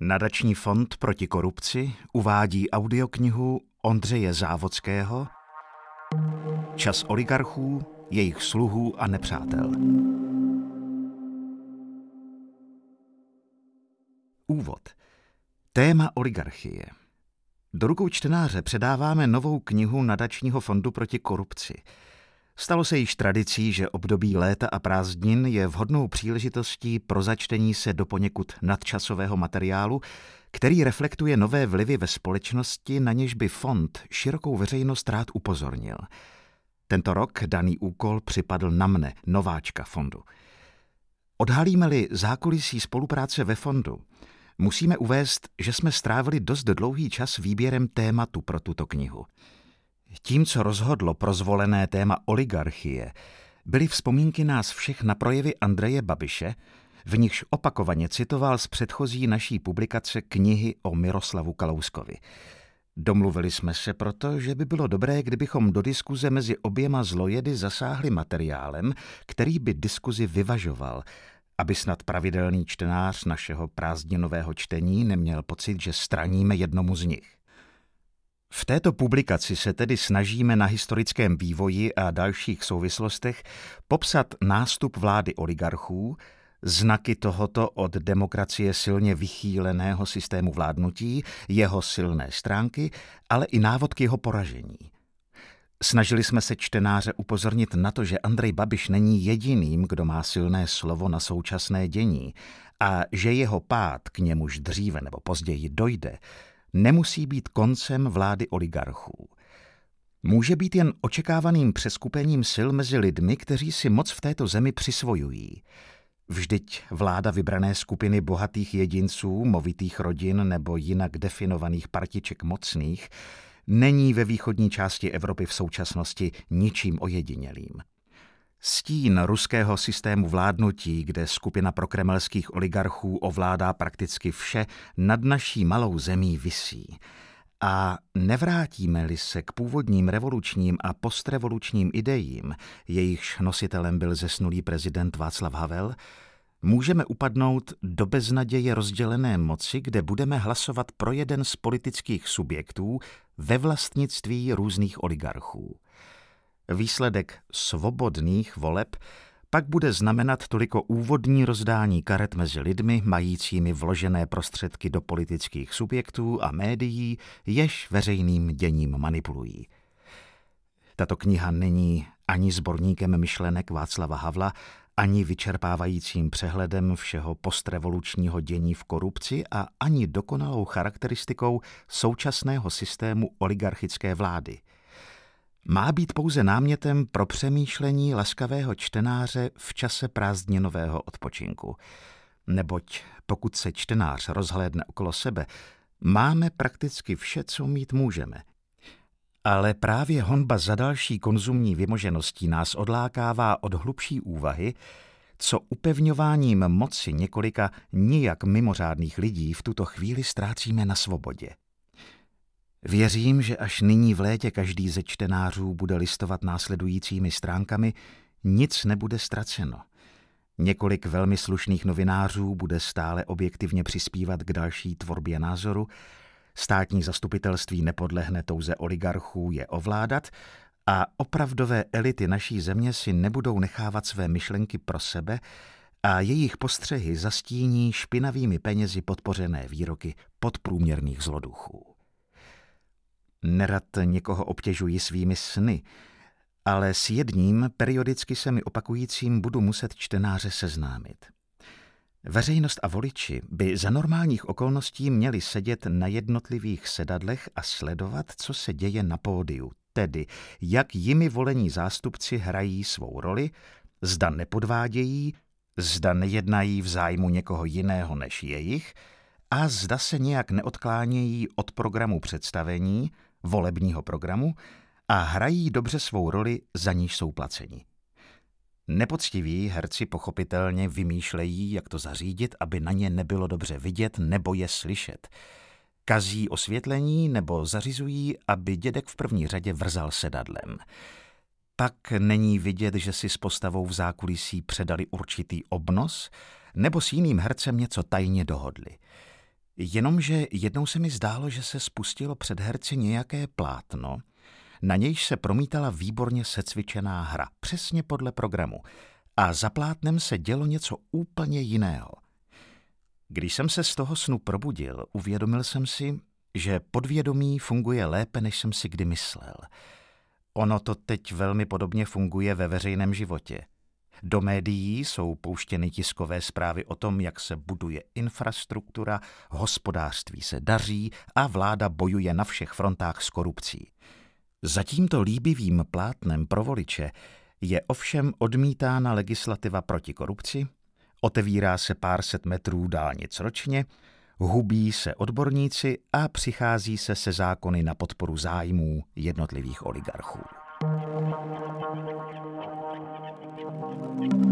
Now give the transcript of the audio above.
Nadační fond proti korupci uvádí audioknihu Ondřeje Závodského Čas oligarchů, jejich sluhů a nepřátel. Úvod. Téma oligarchie. Do rukou čtenáře předáváme novou knihu Nadačního fondu proti korupci – Stalo se již tradicí, že období léta a prázdnin je vhodnou příležitostí pro začtení se do poněkud nadčasového materiálu, který reflektuje nové vlivy ve společnosti, na něž by fond širokou veřejnost rád upozornil. Tento rok daný úkol připadl na mne, nováčka fondu. Odhalíme-li zákulisí spolupráce ve fondu, musíme uvést, že jsme strávili dost dlouhý čas výběrem tématu pro tuto knihu – tím, co rozhodlo pro zvolené téma oligarchie, byly vzpomínky nás všech na projevy Andreje Babiše, v nichž opakovaně citoval z předchozí naší publikace knihy o Miroslavu Kalouskovi. Domluvili jsme se proto, že by bylo dobré, kdybychom do diskuze mezi oběma zlojedy zasáhli materiálem, který by diskuzi vyvažoval, aby snad pravidelný čtenář našeho prázdninového čtení neměl pocit, že straníme jednomu z nich. V této publikaci se tedy snažíme na historickém vývoji a dalších souvislostech popsat nástup vlády oligarchů, znaky tohoto od demokracie silně vychýleného systému vládnutí, jeho silné stránky, ale i návod k jeho poražení. Snažili jsme se čtenáře upozornit na to, že Andrej Babiš není jediným, kdo má silné slovo na současné dění a že jeho pád k němuž dříve nebo později dojde, nemusí být koncem vlády oligarchů. Může být jen očekávaným přeskupením sil mezi lidmi, kteří si moc v této zemi přisvojují. Vždyť vláda vybrané skupiny bohatých jedinců, movitých rodin nebo jinak definovaných partiček mocných není ve východní části Evropy v současnosti ničím ojedinělým. Stín ruského systému vládnutí, kde skupina prokremelských oligarchů ovládá prakticky vše, nad naší malou zemí visí. A nevrátíme-li se k původním revolučním a postrevolučním idejím, jejichž nositelem byl zesnulý prezident Václav Havel, můžeme upadnout do beznaděje rozdělené moci, kde budeme hlasovat pro jeden z politických subjektů ve vlastnictví různých oligarchů. Výsledek svobodných voleb pak bude znamenat toliko úvodní rozdání karet mezi lidmi, majícími vložené prostředky do politických subjektů a médií, jež veřejným děním manipulují. Tato kniha není ani sborníkem myšlenek Václava Havla, ani vyčerpávajícím přehledem všeho postrevolučního dění v korupci a ani dokonalou charakteristikou současného systému oligarchické vlády – má být pouze námětem pro přemýšlení laskavého čtenáře v čase prázdninového odpočinku. Neboť pokud se čtenář rozhlédne okolo sebe, máme prakticky vše, co mít můžeme. Ale právě honba za další konzumní vymožeností nás odlákává od hlubší úvahy, co upevňováním moci několika nijak mimořádných lidí v tuto chvíli ztrácíme na svobodě. Věřím, že až nyní v létě každý ze čtenářů bude listovat následujícími stránkami, nic nebude ztraceno. Několik velmi slušných novinářů bude stále objektivně přispívat k další tvorbě názoru, státní zastupitelství nepodlehne touze oligarchů je ovládat a opravdové elity naší země si nebudou nechávat své myšlenky pro sebe a jejich postřehy zastíní špinavými penězi podpořené výroky podprůměrných zloduchů. Nerad někoho obtěžuji svými sny, ale s jedním periodicky se mi opakujícím budu muset čtenáře seznámit. Veřejnost a voliči by za normálních okolností měli sedět na jednotlivých sedadlech a sledovat, co se děje na pódiu, tedy jak jimi volení zástupci hrají svou roli, zda nepodvádějí, zda nejednají v zájmu někoho jiného než jejich a zda se nějak neodklánějí od programu představení, volebního programu a hrají dobře svou roli, za níž jsou placeni. Nepoctiví herci pochopitelně vymýšlejí, jak to zařídit, aby na ně nebylo dobře vidět nebo je slyšet. Kazí osvětlení nebo zařizují, aby dědek v první řadě vrzal sedadlem. Pak není vidět, že si s postavou v zákulisí předali určitý obnos nebo s jiným hercem něco tajně dohodli. Jenomže jednou se mi zdálo, že se spustilo před herci nějaké plátno, na nějž se promítala výborně secvičená hra, přesně podle programu, a za plátnem se dělo něco úplně jiného. Když jsem se z toho snu probudil, uvědomil jsem si, že podvědomí funguje lépe, než jsem si kdy myslel. Ono to teď velmi podobně funguje ve veřejném životě. Do médií jsou pouštěny tiskové zprávy o tom, jak se buduje infrastruktura, hospodářství se daří a vláda bojuje na všech frontách s korupcí. Za tímto líbivým plátnem pro voliče je ovšem odmítána legislativa proti korupci, otevírá se pár set metrů dálnic ročně, hubí se odborníci a přichází se se zákony na podporu zájmů jednotlivých oligarchů. thank you